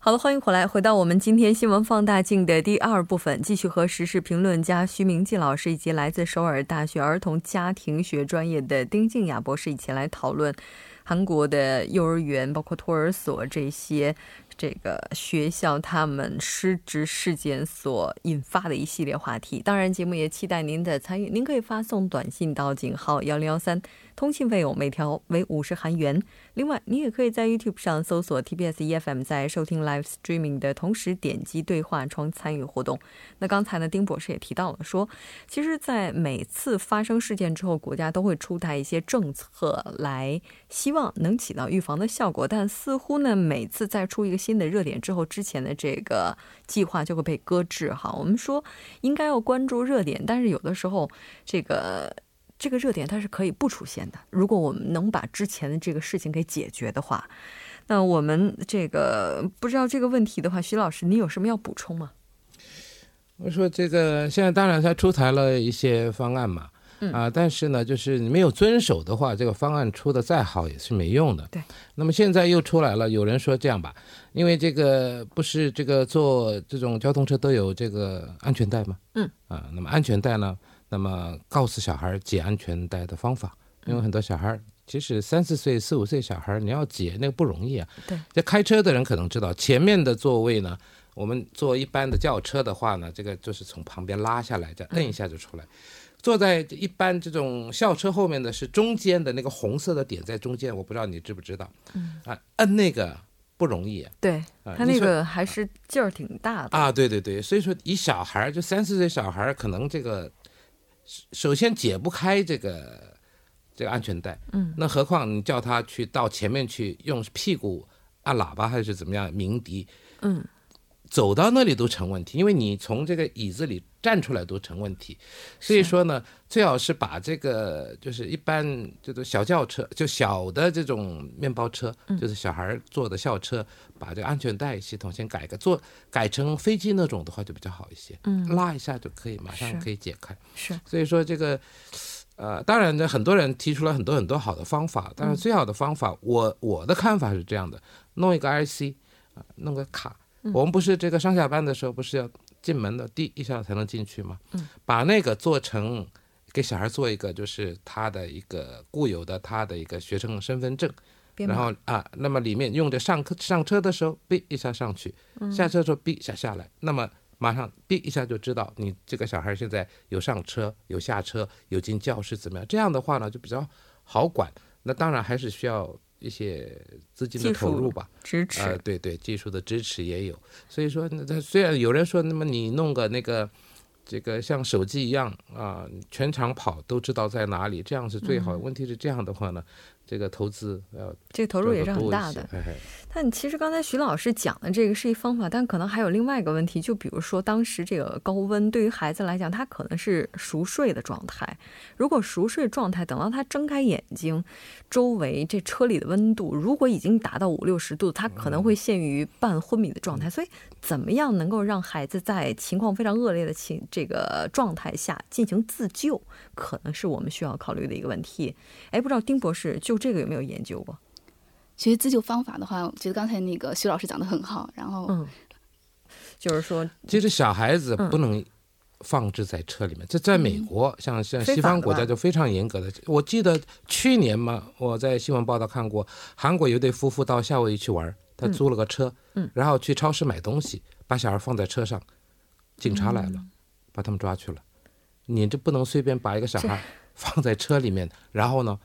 好了，欢迎回来，回到我们今天新闻放大镜的第二部分，继续和时事评论家徐明季老师以及来自首尔大学儿童家庭学专业的丁静雅博士一起来讨论韩国的幼儿园，包括托儿所这些。这个学校他们失职事件所引发的一系列话题，当然节目也期待您的参与。您可以发送短信到井号幺零幺三，通信费用每条为五十韩元。另外，你也可以在 YouTube 上搜索 TBS EFM，在收听 Live Streaming 的同时点击对话窗参与活动。那刚才呢，丁博士也提到了说，其实，在每次发生事件之后，国家都会出台一些政策来，希望能起到预防的效果。但似乎呢，每次再出一个新的热点之后，之前的这个计划就会被搁置。哈，我们说应该要关注热点，但是有的时候这个。这个热点它是可以不出现的。如果我们能把之前的这个事情给解决的话，那我们这个不知道这个问题的话，徐老师，你有什么要补充吗？我说这个现在当然他出台了一些方案嘛，啊，但是呢，就是你没有遵守的话，这个方案出的再好也是没用的。对。那么现在又出来了，有人说这样吧，因为这个不是这个坐这种交通车都有这个安全带吗？嗯。啊，那么安全带呢？那么告诉小孩解安全带的方法，因为很多小孩其实三四岁、四五岁小孩你要解那个不容易啊。对，这开车的人可能知道，前面的座位呢，我们坐一般的轿车的话呢，这个就是从旁边拉下来，再摁一下就出来。坐在一般这种校车后面的是中间的那个红色的点在中间，我不知道你知不知道？嗯啊，摁那个不容易。对，他那个还是劲儿挺大的啊。对对对，所以说一小孩就三四岁小孩可能这个。首先解不开这个这个安全带，嗯，那何况你叫他去到前面去用屁股按喇叭还是怎么样鸣笛，嗯，走到那里都成问题，因为你从这个椅子里站出来都成问题，所以说呢，最好是把这个就是一般这种小轿车，就小的这种面包车，就是小孩坐的校车。把这个安全带系统先改个，做改成飞机那种的话就比较好一些。嗯，拉一下就可以，马上可以解开。是，所以说这个，呃，当然呢，很多人提出了很多很多好的方法，但是最好的方法，我我的看法是这样的：弄一个 IC 啊，弄个卡。我们不是这个上下班的时候不是要进门的，滴一下才能进去吗？嗯，把那个做成给小孩做一个，就是他的一个固有的他的一个学生身份证。然后啊，那么里面用着上课上车的时候，哔一下上去，下车的时候哔一下下来，那么马上哔一下就知道你这个小孩现在有上车、有下车、有进教室怎么样？这样的话呢，就比较好管。那当然还是需要一些资金的投入吧，支持。呃，对对，技术的支持也有。所以说，那虽然有人说，那么你弄个那个这个像手机一样啊，全场跑都知道在哪里，这样是最好。问题是这样的话呢？这个投资要这个投入也是很大的，但其实刚才徐老师讲的这个是一方法，但可能还有另外一个问题，就比如说当时这个高温对于孩子来讲，他可能是熟睡的状态。如果熟睡状态，等到他睁开眼睛，周围这车里的温度如果已经达到五六十度，他可能会陷于半昏迷的状态。所以，怎么样能够让孩子在情况非常恶劣的情这个状态下进行自救，可能是我们需要考虑的一个问题。哎，不知道丁博士就。这个有没有研究过？其实自救方法的话，我觉得刚才那个徐老师讲的很好。然后，嗯，就是说，其实小孩子不能放置在车里面。这在美国，像像西方国家就非常严格的。我记得去年嘛，我在新闻报道看过，韩国有对夫妇到夏威夷去玩，他租了个车，嗯，然后去超市买东西，把小孩放在车上，警察来了，把他们抓去了。你这不能随便把一个小孩放在车里面，然后呢？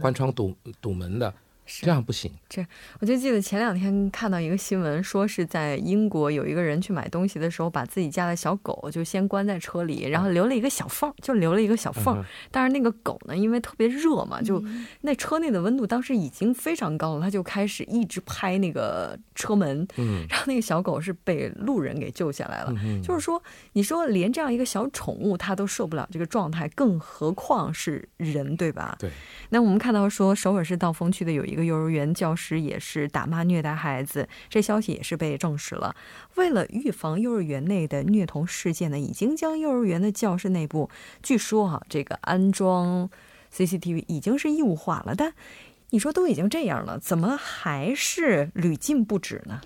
关窗堵堵门的，这样不行。这我就记得前两天看到一个新闻，说是在英国有一个人去买东西的时候，把自己家的小狗就先关在车里，然后留了一个小缝，就留了一个小缝。但是那个狗呢，因为特别热嘛，就那车内的温度当时已经非常高了，它就开始一直拍那个车门。嗯，然后那个小狗是被路人给救下来了。就是说，你说连这样一个小宠物它都受不了这个状态，更何况是人，对吧？对。那我们看到说，首尔市道峰区的有一一个幼儿园教师也是打骂虐待孩子，这消息也是被证实了。为了预防幼儿园内的虐童事件呢，已经将幼儿园的教室内部，据说哈，这个安装 CCTV 已经是义务化了。但你说都已经这样了，怎么还是屡禁不止呢？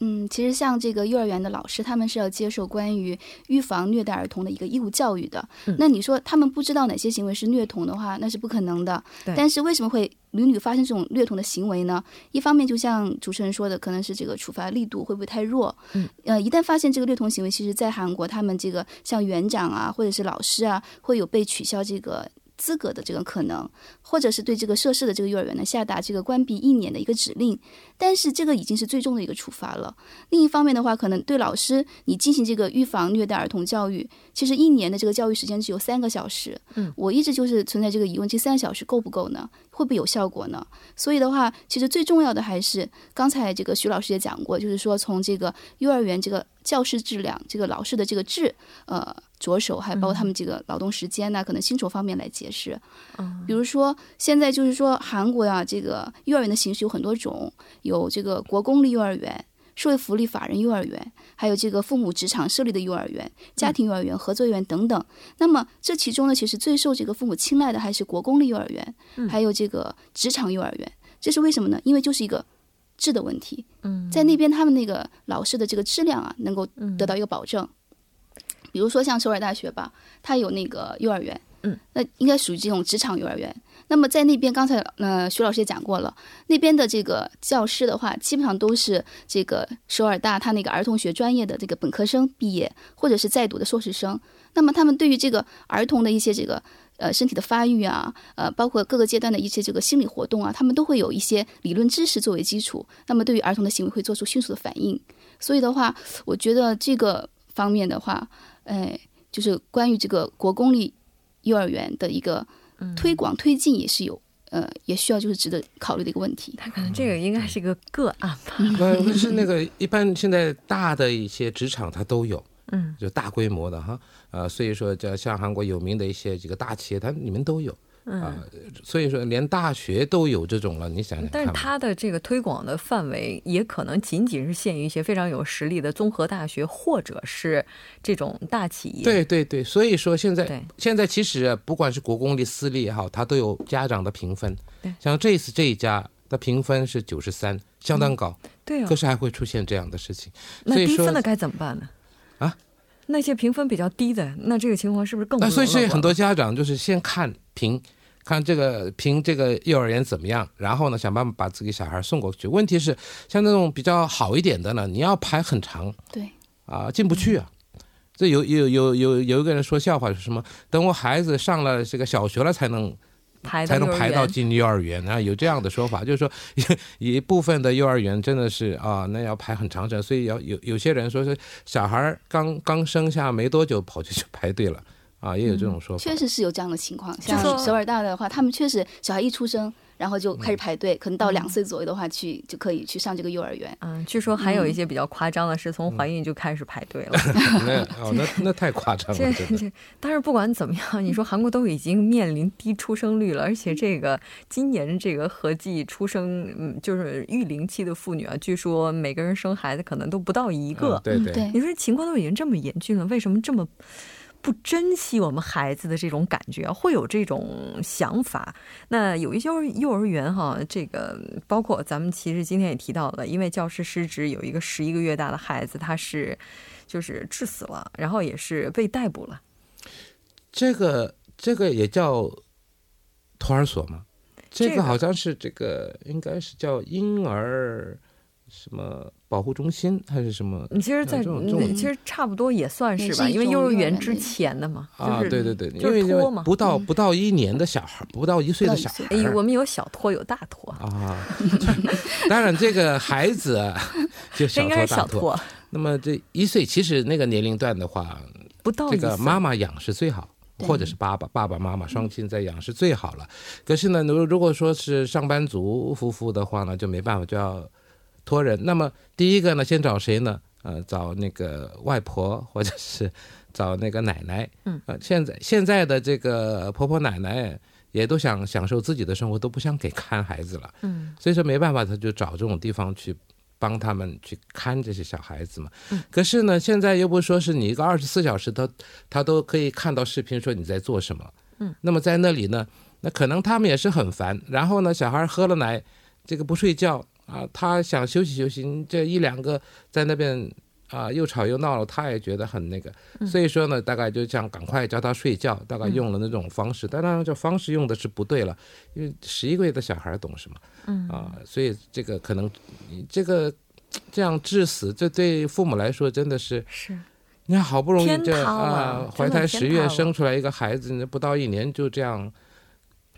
嗯，其实像这个幼儿园的老师，他们是要接受关于预防虐待儿童的一个义务教育的。那你说他们不知道哪些行为是虐童的话，那是不可能的。但是为什么会屡屡发生这种虐童的行为呢？一方面，就像主持人说的，可能是这个处罚力度会不会太弱？嗯，呃，一旦发现这个虐童行为，其实，在韩国，他们这个像园长啊，或者是老师啊，会有被取消这个。资格的这个可能，或者是对这个涉事的这个幼儿园呢下达这个关闭一年的一个指令，但是这个已经是最重的一个处罚了。另一方面的话，可能对老师你进行这个预防虐待儿童教育，其实一年的这个教育时间只有三个小时。嗯，我一直就是存在这个疑问，这三个小时够不够呢？会不会有效果呢？所以的话，其实最重要的还是刚才这个徐老师也讲过，就是说从这个幼儿园这个教师质量、这个老师的这个质，呃。着手，还包括他们这个劳动时间呐，可能薪酬方面来解释。嗯，比如说现在就是说韩国呀，这个幼儿园的形式有很多种，有这个国公立幼儿园、社会福利法人幼儿园，还有这个父母职场设立的幼儿园、家庭幼儿园、合作幼儿园等等。那么这其中呢，其实最受这个父母青睐的还是国公立幼儿园，还有这个职场幼儿园。这是为什么呢？因为就是一个质的问题。嗯，在那边他们那个老师的这个质量啊，能够得到一个保证。比如说像首尔大学吧，它有那个幼儿园，嗯，那应该属于这种职场幼儿园。那么在那边，刚才呃徐老师也讲过了，那边的这个教师的话，基本上都是这个首尔大他那个儿童学专业的这个本科生毕业，或者是在读的硕士生。那么他们对于这个儿童的一些这个呃身体的发育啊，呃包括各个阶段的一些这个心理活动啊，他们都会有一些理论知识作为基础。那么对于儿童的行为会做出迅速的反应。所以的话，我觉得这个方面的话。哎，就是关于这个国公立幼儿园的一个推广推进，也是有呃，也需要就是值得考虑的一个问题。他可能这个应该是一个个案吧。不是那个一般现在大的一些职场它都有，嗯，就大规模的哈，呃，所以说叫像韩国有名的一些几个大企业，它里面都有。啊，所以说连大学都有这种了，你想想。但是它的这个推广的范围也可能仅仅是限于一些非常有实力的综合大学，或者是这种大企业。对对对，所以说现在现在其实不管是国公立、私立也好，它都有家长的评分。对，像这次这一家的评分是九十三，相当高。对啊。可是还会出现这样的事情。那低分的该怎么办呢？啊？那些评分比较低的，那这个情况是不是更？那所以，所以很多家长就是先看评。看这个评这个幼儿园怎么样，然后呢，想办法把自己小孩送过去。问题是，像那种比较好一点的呢，你要排很长，对，啊，进不去啊。这有有有有有一个人说笑话是什么？等我孩子上了这个小学了，才能排才能排到进幼儿园啊。有这样的说法，就是说一部分的幼儿园真的是啊，那要排很长时间，所以要有有些人说是小孩刚刚生下没多久跑去排队了。啊，也有这种说法，确实是有这样的情况。像首尔大的话，他们确实小孩一出生，然后就开始排队，可能到两岁左右的话，去就可以去上这个幼儿园。嗯，据说还有一些比较夸张的是，从怀孕就开始排队了。那哦，那那太夸张了。这这，但是不管怎么样，你说韩国都已经面临低出生率了，而且这个今年这个合计出生，嗯，就是育龄期的妇女啊，据说每个人生孩子可能都不到一个。对对，你说情况都已经这么严峻了，为什么这么？不珍惜我们孩子的这种感觉，会有这种想法。那有一些幼儿园哈，这个包括咱们其实今天也提到了，因为教师失职，有一个十一个月大的孩子，他是就是致死了，然后也是被逮捕了。这个这个也叫托儿所吗？这个好像是这个应该是叫婴儿什么保护中心还是什么？你其实，在其实差不多也算是吧，因为幼儿园之前的嘛。啊，对对对，就是托嘛，不到不到一年的小孩，不到一岁的小孩。哎，我们有小托，有大托啊。当然，这个孩子 就小托大托。那么这一岁，其实那个年龄段的话，不到这个妈妈养是最好。或者是爸爸、爸爸妈妈双亲在养是最好了。可是呢，如如果说是上班族夫妇的话呢，就没办法，就要托人。那么第一个呢，先找谁呢？呃，找那个外婆，或者是找那个奶奶。嗯。呃，现在现在的这个婆婆奶奶也都想享受自己的生活，都不想给看孩子了。嗯。所以说没办法，他就找这种地方去。帮他们去看这些小孩子嘛，可是呢，现在又不说是你一个二十四小时，他他都可以看到视频，说你在做什么。嗯，那么在那里呢，那可能他们也是很烦。然后呢，小孩喝了奶，这个不睡觉啊，他想休息休息，这一两个在那边。啊，又吵又闹了，他也觉得很那个，所以说呢，大概就想赶快叫他睡觉，大概用了那种方式，但然这方式用的是不对了，因为十一个月的小孩懂什么？嗯啊，所以这个可能你这个这样致死，这对父母来说真的是是，你看好不容易这啊怀胎十月生出来一个孩子，那不到一年就这样。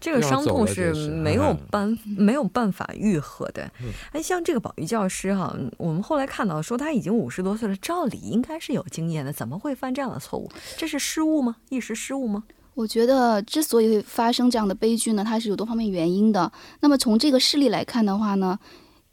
这个伤痛是没有办没有办法愈合的。哎，像这个保育教师哈，我们后来看到说他已经五十多岁了，照理应该是有经验的，怎么会犯这样的错误？这是失误吗？一时失误吗？我觉得之所以会发生这样的悲剧呢，它是有多方面原因的。那么从这个事例来看的话呢？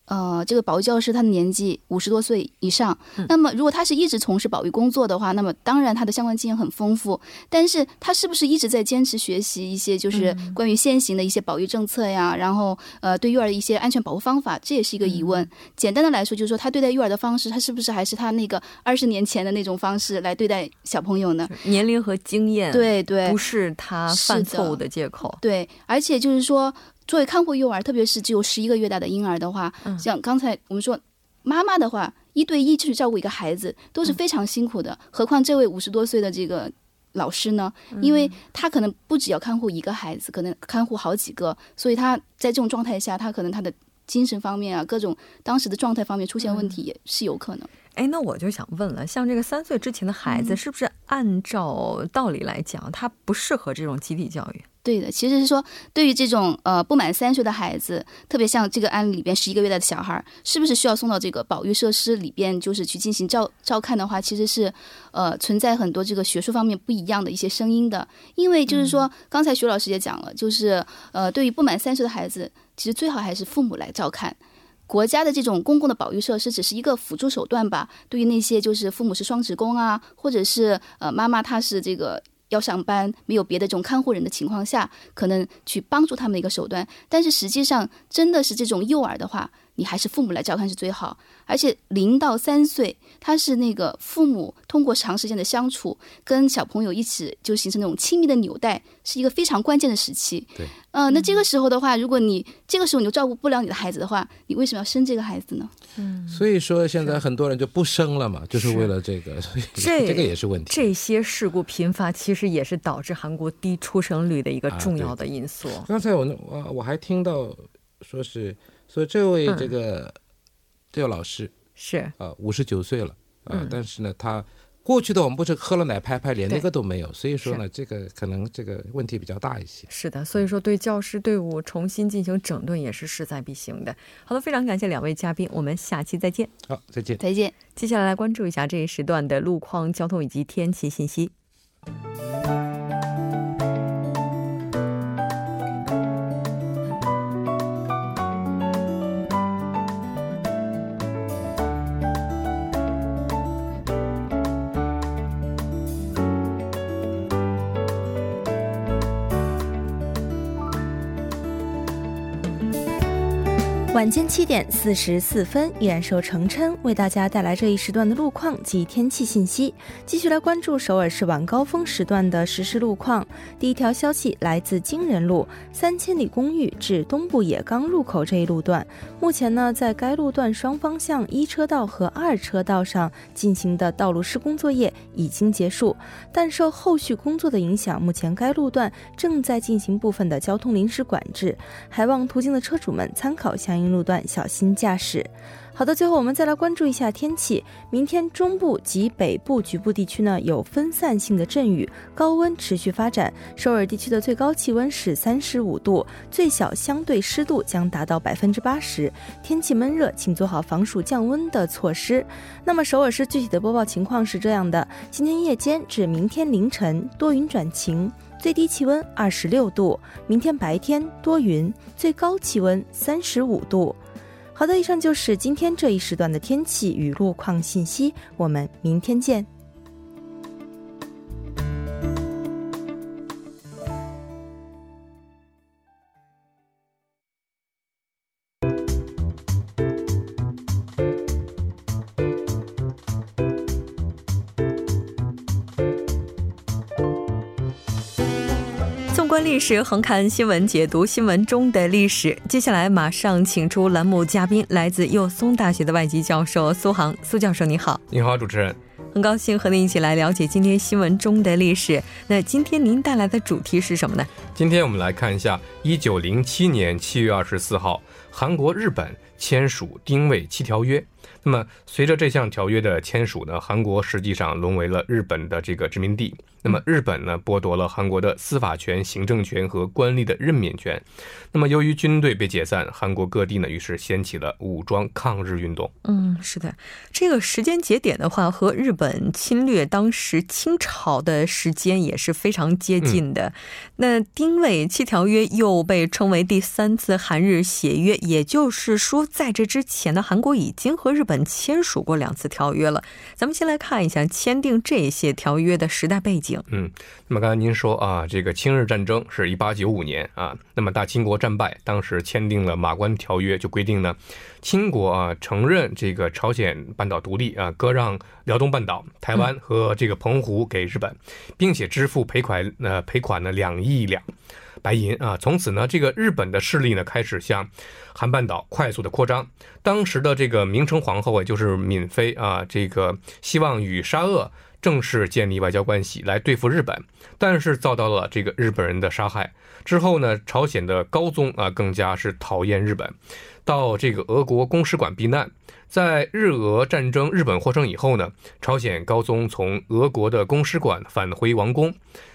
呃，这个保育教师他的年纪五十多岁以上，那么如果他是一直从事保育工作的话，那么当然他的相关经验很丰富。但是他是不是一直在坚持学习一些就是关于现行的一些保育政策呀？然后呃，对幼儿的一些安全保护方法，这也是一个疑问。简单的来说，就是说他对待幼儿的方式，他是不是还是他那个二十年前的那种方式来对待小朋友呢？年龄和经验，对对，不是他犯错误的借口。对，而且就是说。作为看护幼儿，特别是只有十一个月大的婴儿的话，像刚才我们说，妈妈的话一对一去照顾一个孩子都是非常辛苦的。何况这位五十多岁的这个老师呢？因为他可能不只要看护一个孩子，可能看护好几个，所以他在这种状态下，他可能他的精神方面啊，各种当时的状态方面出现问题也是有可能。哎，那我就想问了，像这个三岁之前的孩子，是不是按照道理来讲，他不适合这种集体教育？对的，其实是说，对于这种呃不满三岁的孩子，特别像这个案例里边十一个月大的小孩，是不是需要送到这个保育设施里边，就是去进行照照看的话，其实是呃存在很多这个学术方面不一样的一些声音的。因为就是说，刚才徐老师也讲了，就是呃对于不满三岁的孩子，其实最好还是父母来照看，国家的这种公共的保育设施只是一个辅助手段吧。对于那些就是父母是双职工啊，或者是呃妈妈她是这个。要上班没有别的这种看护人的情况下，可能去帮助他们的一个手段。但是实际上，真的是这种幼儿的话，你还是父母来照看是最好。而且零到三岁，他是那个父母通过长时间的相处，跟小朋友一起就形成那种亲密的纽带，是一个非常关键的时期。对，呃，那这个时候的话，如果你这个时候你就照顾不了你的孩子的话，你为什么要生这个孩子呢？嗯，所以说现在很多人就不生了嘛，就是为了这个，所以这个也是问题。这些事故频发，其实也是导致韩国低出生率的一个重要的因素。刚才我我我还听到说是说这位这个。这个老师是呃五十九岁了啊，但是呢，他过去的我们不是喝了奶拍拍，连那个都没有，所以说呢，这个可能这个问题比较大一些。是的，所以说对教师队伍重新进行整顿也是势在必行的。好的，非常感谢两位嘉宾，我们下期再见。好，再见，再见。接下来来关注一下这一时段的路况、交通以及天气信息。晚间七点四十四分，依然受成琛为大家带来这一时段的路况及天气信息。继续来关注首尔市晚高峰时段的实时路况。第一条消息来自京仁路三千里公寓至东部野钢入口这一路段，目前呢，在该路段双方向一车道和二车道上进行的道路施工作业已经结束，但受后续工作的影响，目前该路段正在进行部分的交通临时管制，还望途经的车主们参考相应。路段小心驾驶。好的，最后我们再来关注一下天气。明天中部及北部局部地区呢有分散性的阵雨，高温持续发展。首尔地区的最高气温是三十五度，最小相对湿度将达到百分之八十，天气闷热，请做好防暑降温的措施。那么首尔市具体的播报情况是这样的：今天夜间至明天凌晨多云转晴，最低气温二十六度；明天白天多云，最高气温三十五度。好的，以上就是今天这一时段的天气与路况信息。我们明天见。历史横看新闻，解读新闻中的历史。接下来马上请出栏目嘉宾，来自幼松大学的外籍教授苏杭。苏教授，你好！你好，主持人。很高兴和您一起来了解今天新闻中的历史。那今天您带来的主题是什么呢？今天我们来看一下，一九零七年七月二十四号，韩国、日本签署《丁未七条约》。那么，随着这项条约的签署呢，韩国实际上沦为了日本的这个殖民地。那么，日本呢，剥夺了韩国的司法权、行政权和官吏的任免权。那么，由于军队被解散，韩国各地呢，于是掀起了武装抗日运动。嗯，是的，这个时间节点的话，和日本侵略当时清朝的时间也是非常接近的。那《丁未七条约》又被称为第三次韩日协约，也就是说，在这之前呢，韩国已经和日本签署过两次条约了。咱们先来看一下签订这些条约的时代背景。嗯，那么刚才您说啊，这个清日战争是一八九五年啊，那么大清国战败，当时签订了马关条约，就规定呢，清国啊承认这个朝鲜半岛独立啊，割让辽东半岛、台湾和这个澎湖给日本，并且支付赔款呃赔款呢两亿两白银啊，从此呢，这个日本的势力呢开始向韩半岛快速的扩张。当时的这个明成皇后啊，就是闵妃啊，这个希望与沙俄。正式建立外交关系来对付日本，但是遭到了这个日本人的杀害。之后呢，朝鲜的高宗啊更加是讨厌日本，到这个俄国公使馆避难。在日俄战争日本获胜以后呢，朝鲜高宗从俄国的公使馆返回王宫，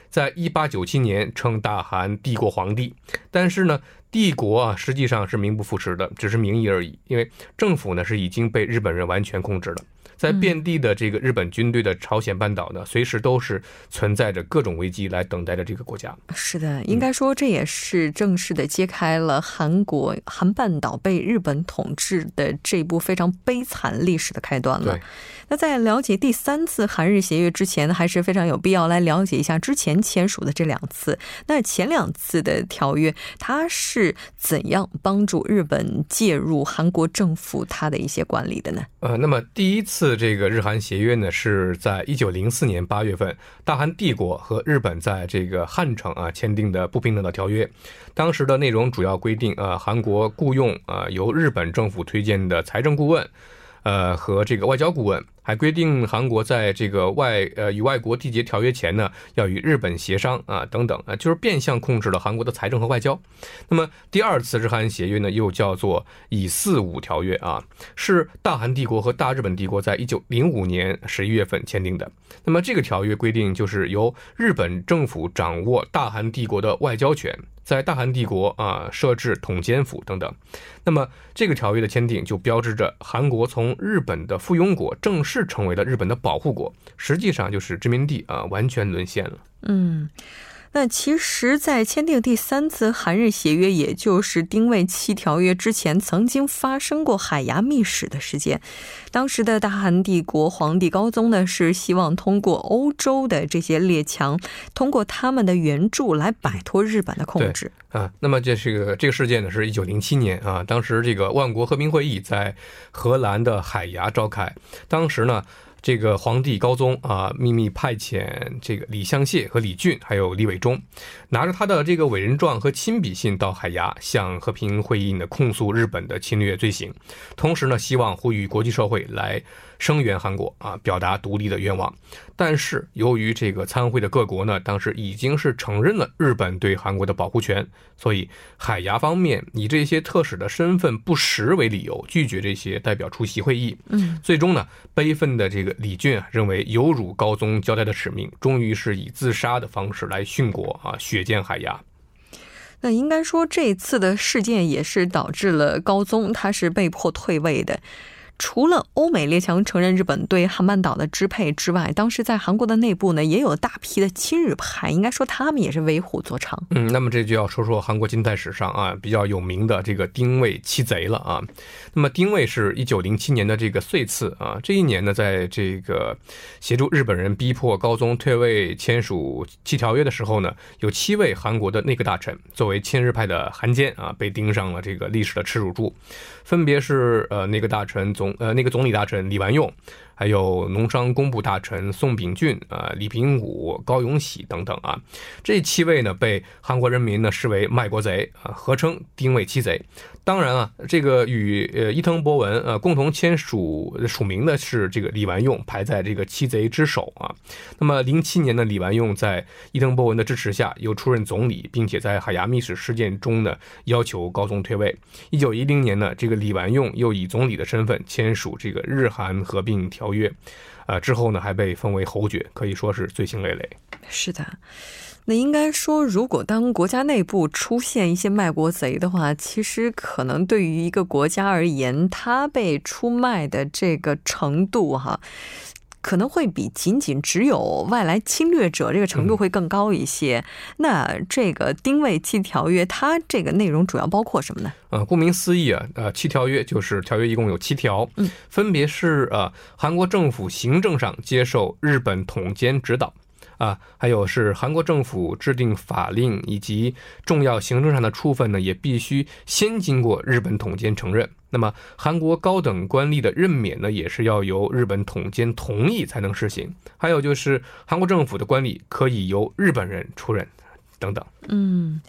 在一八九七年称大韩帝国皇帝。但是呢，帝国啊实际上是名不副实的，只是名义而已，因为政府呢是已经被日本人完全控制了。在遍地的这个日本军队的朝鲜半岛呢，随时都是存在着各种危机来等待着这个国家。是的，应该说这也是正式的揭开了韩国韩半岛被日本统治的这部非常悲惨历史的开端了。那在了解第三次韩日协约之前呢，还是非常有必要来了解一下之前签署的这两次。那前两次的条约，他是怎样帮助日本介入韩国政府它的一些管理的呢？呃，那么第一次这个日韩协约呢，是在一九零四年八月份，大韩帝国和日本在这个汉城啊签订的不平等的条约。当时的内容主要规定，呃，韩国雇佣啊由日本政府推荐的财政顾问。呃，和这个外交顾问还规定，韩国在这个外呃与外国缔结条约前呢，要与日本协商啊等等啊，就是变相控制了韩国的财政和外交。那么第二次日韩协约呢，又叫做以四五条约啊，是大韩帝国和大日本帝国在一九零五年十一月份签订的。那么这个条约规定，就是由日本政府掌握大韩帝国的外交权。在大韩帝国啊设置统监府等等，那么这个条约的签订就标志着韩国从日本的附庸国正式成为了日本的保护国，实际上就是殖民地啊，完全沦陷了。嗯。那其实，在签订第三次韩日协约，也就是丁未七条约之前，曾经发生过海牙密使的事件。当时的大韩帝国皇帝高宗呢，是希望通过欧洲的这些列强，通过他们的援助来摆脱日本的控制。啊，那么这是个这个事件呢，是一九零七年啊，当时这个万国和平会议在荷兰的海牙召开，当时呢。这个皇帝高宗啊，秘密派遣这个李相谢和李俊，还有李伟忠，拿着他的这个委任状和亲笔信到海牙，向和平会议呢控诉日本的侵略罪行，同时呢，希望呼吁国际社会来声援韩国啊，表达独立的愿望。但是由于这个参会的各国呢，当时已经是承认了日本对韩国的保护权，所以海牙方面以这些特使的身份不实为理由，拒绝这些代表出席会议。嗯，最终呢，悲愤的这个李俊啊，认为有辱高宗交代的使命，终于是以自杀的方式来殉国啊，血溅海牙。那应该说，这次的事件也是导致了高宗他是被迫退位的。除了欧美列强承认日本对韩半岛的支配之外，当时在韩国的内部呢，也有大批的亲日派，应该说他们也是为虎作伥。嗯，那么这就要说说韩国近代史上啊比较有名的这个丁未七贼了啊。那么丁未是一九零七年的这个岁次啊，这一年呢，在这个协助日本人逼迫高宗退位签署七条约的时候呢，有七位韩国的内阁大臣作为亲日派的汉奸啊，被盯上了这个历史的耻辱柱，分别是呃那个大臣总。呃，那个总理大臣李完用，还有农商工部大臣宋秉俊啊、李平武、高永喜等等啊，这七位呢被韩国人民呢视为卖国贼啊，合称丁未七贼。当然啊，这个与呃伊藤博文呃共同签署署名的是这个李完用，排在这个七贼之首啊。那么零七年的李完用在伊藤博文的支持下又出任总理，并且在海牙密使事件中呢要求高宗退位。一九一零年呢，这个李完用又以总理的身份签署这个日韩合并条约，呃之后呢还被封为侯爵，可以说是罪行累累。是的。那应该说，如果当国家内部出现一些卖国贼的话，其实可能对于一个国家而言，他被出卖的这个程度，哈，可能会比仅仅只有外来侵略者这个程度会更高一些。那这个丁未七条约，它这个内容主要包括什么呢？呃，顾名思义啊，呃，七条约就是条约一共有七条，嗯，分别是呃，韩国政府行政上接受日本统监指导。啊，还有是韩国政府制定法令以及重要行政上的处分呢，也必须先经过日本统监承认。那么，韩国高等官吏的任免呢，也是要由日本统监同意才能实行。还有就是，韩国政府的官吏可以由日本人出任，等等。嗯。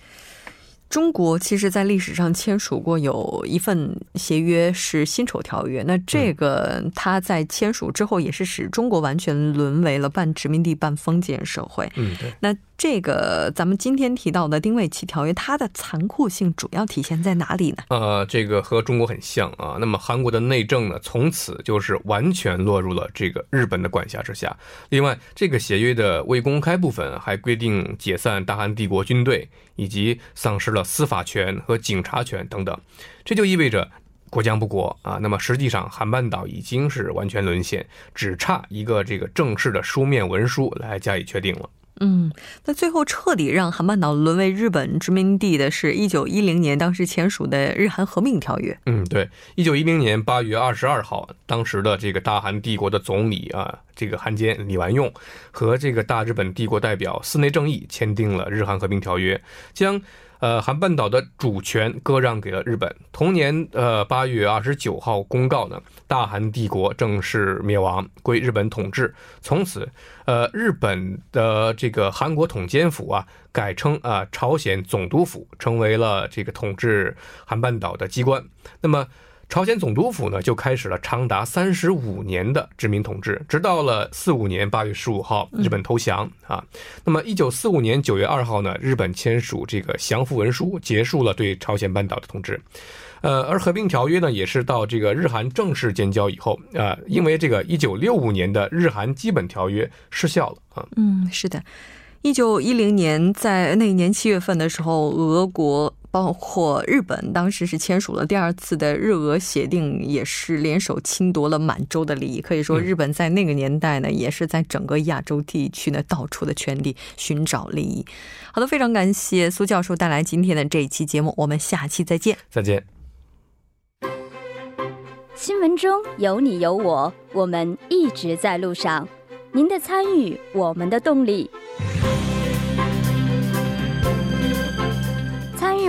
中国其实，在历史上签署过有一份协约是辛丑条约。那这个，它在签署之后，也是使中国完全沦为了半殖民地半封建社会。嗯，对。那。这个咱们今天提到的丁未期条约，它的残酷性主要体现在哪里呢？呃，这个和中国很像啊。那么韩国的内政呢，从此就是完全落入了这个日本的管辖之下。另外，这个协约的未公开部分还规定解散大韩帝国军队，以及丧失了司法权和警察权等等。这就意味着国将不国啊。那么实际上，韩半岛已经是完全沦陷，只差一个这个正式的书面文书来加以确定了。嗯，那最后彻底让韩半岛沦为日本殖民地的是一九一零年当时签署的日韩合并条约。嗯，对，一九一零年八月二十二号，当时的这个大韩帝国的总理啊，这个汉奸李完用和这个大日本帝国代表寺内正义签订了日韩合并条约，将。呃，韩半岛的主权割让给了日本。同年，呃，八月二十九号公告呢，大韩帝国正式灭亡，归日本统治。从此，呃，日本的这个韩国统监府啊，改称啊朝鲜总督府，成为了这个统治韩半岛的机关。那么。朝鲜总督府呢，就开始了长达三十五年的殖民统治，直到了四五年八月十五号，日本投降啊。那么一九四五年九月二号呢，日本签署这个降服文书，结束了对朝鲜半岛的统治。呃，而合并条约呢，也是到这个日韩正式建交以后啊，因为这个一九六五年的日韩基本条约失效了啊。嗯，是的，一九一零年在那一年七月份的时候，俄国。包括日本当时是签署了第二次的日俄协定，也是联手侵夺了满洲的利益。可以说，日本在那个年代呢，也是在整个亚洲地区呢到处的圈地寻找利益。好的，非常感谢苏教授带来今天的这一期节目，我们下期再见。再见。新闻中有你有我，我们一直在路上。您的参与，我们的动力。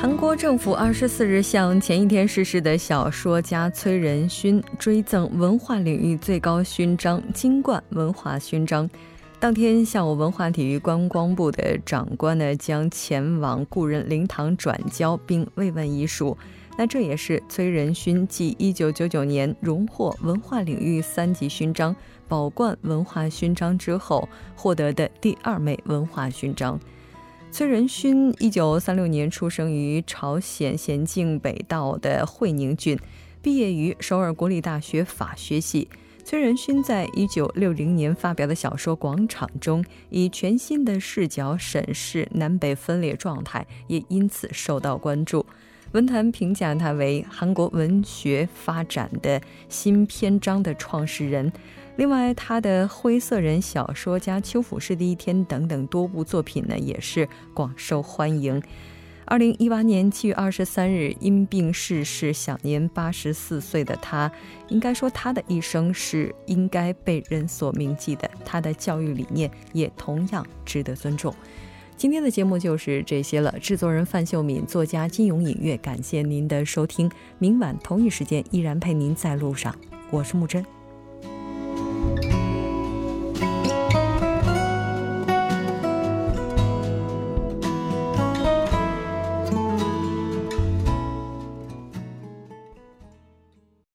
韩国政府二十四日向前一天逝世的小说家崔仁勋追赠文化领域最高勋章金冠文化勋章。当天下午，文化体育观光部的长官呢将前往故人灵堂转交并慰问遗属。那这也是崔仁勋继一九九九年荣获文化领域三级勋章宝冠文化勋章之后获得的第二枚文化勋章。崔仁勋一九三六年出生于朝鲜咸镜北道的会宁郡，毕业于首尔国立大学法学系。崔仁勋在一九六零年发表的小说《广场》中，以全新的视角审视南北分裂状态，也因此受到关注。文坛评价他为韩国文学发展的新篇章的创始人。另外，他的《灰色人》小说家、《秋府市第一天》等等多部作品呢，也是广受欢迎。二零一八年七月二十三日因病逝世，享年八十四岁的他，应该说他的一生是应该被人所铭记的。他的教育理念也同样值得尊重。今天的节目就是这些了。制作人范秀敏，作家金勇隐月，感谢您的收听。明晚同一时间依然陪您在路上，我是木真。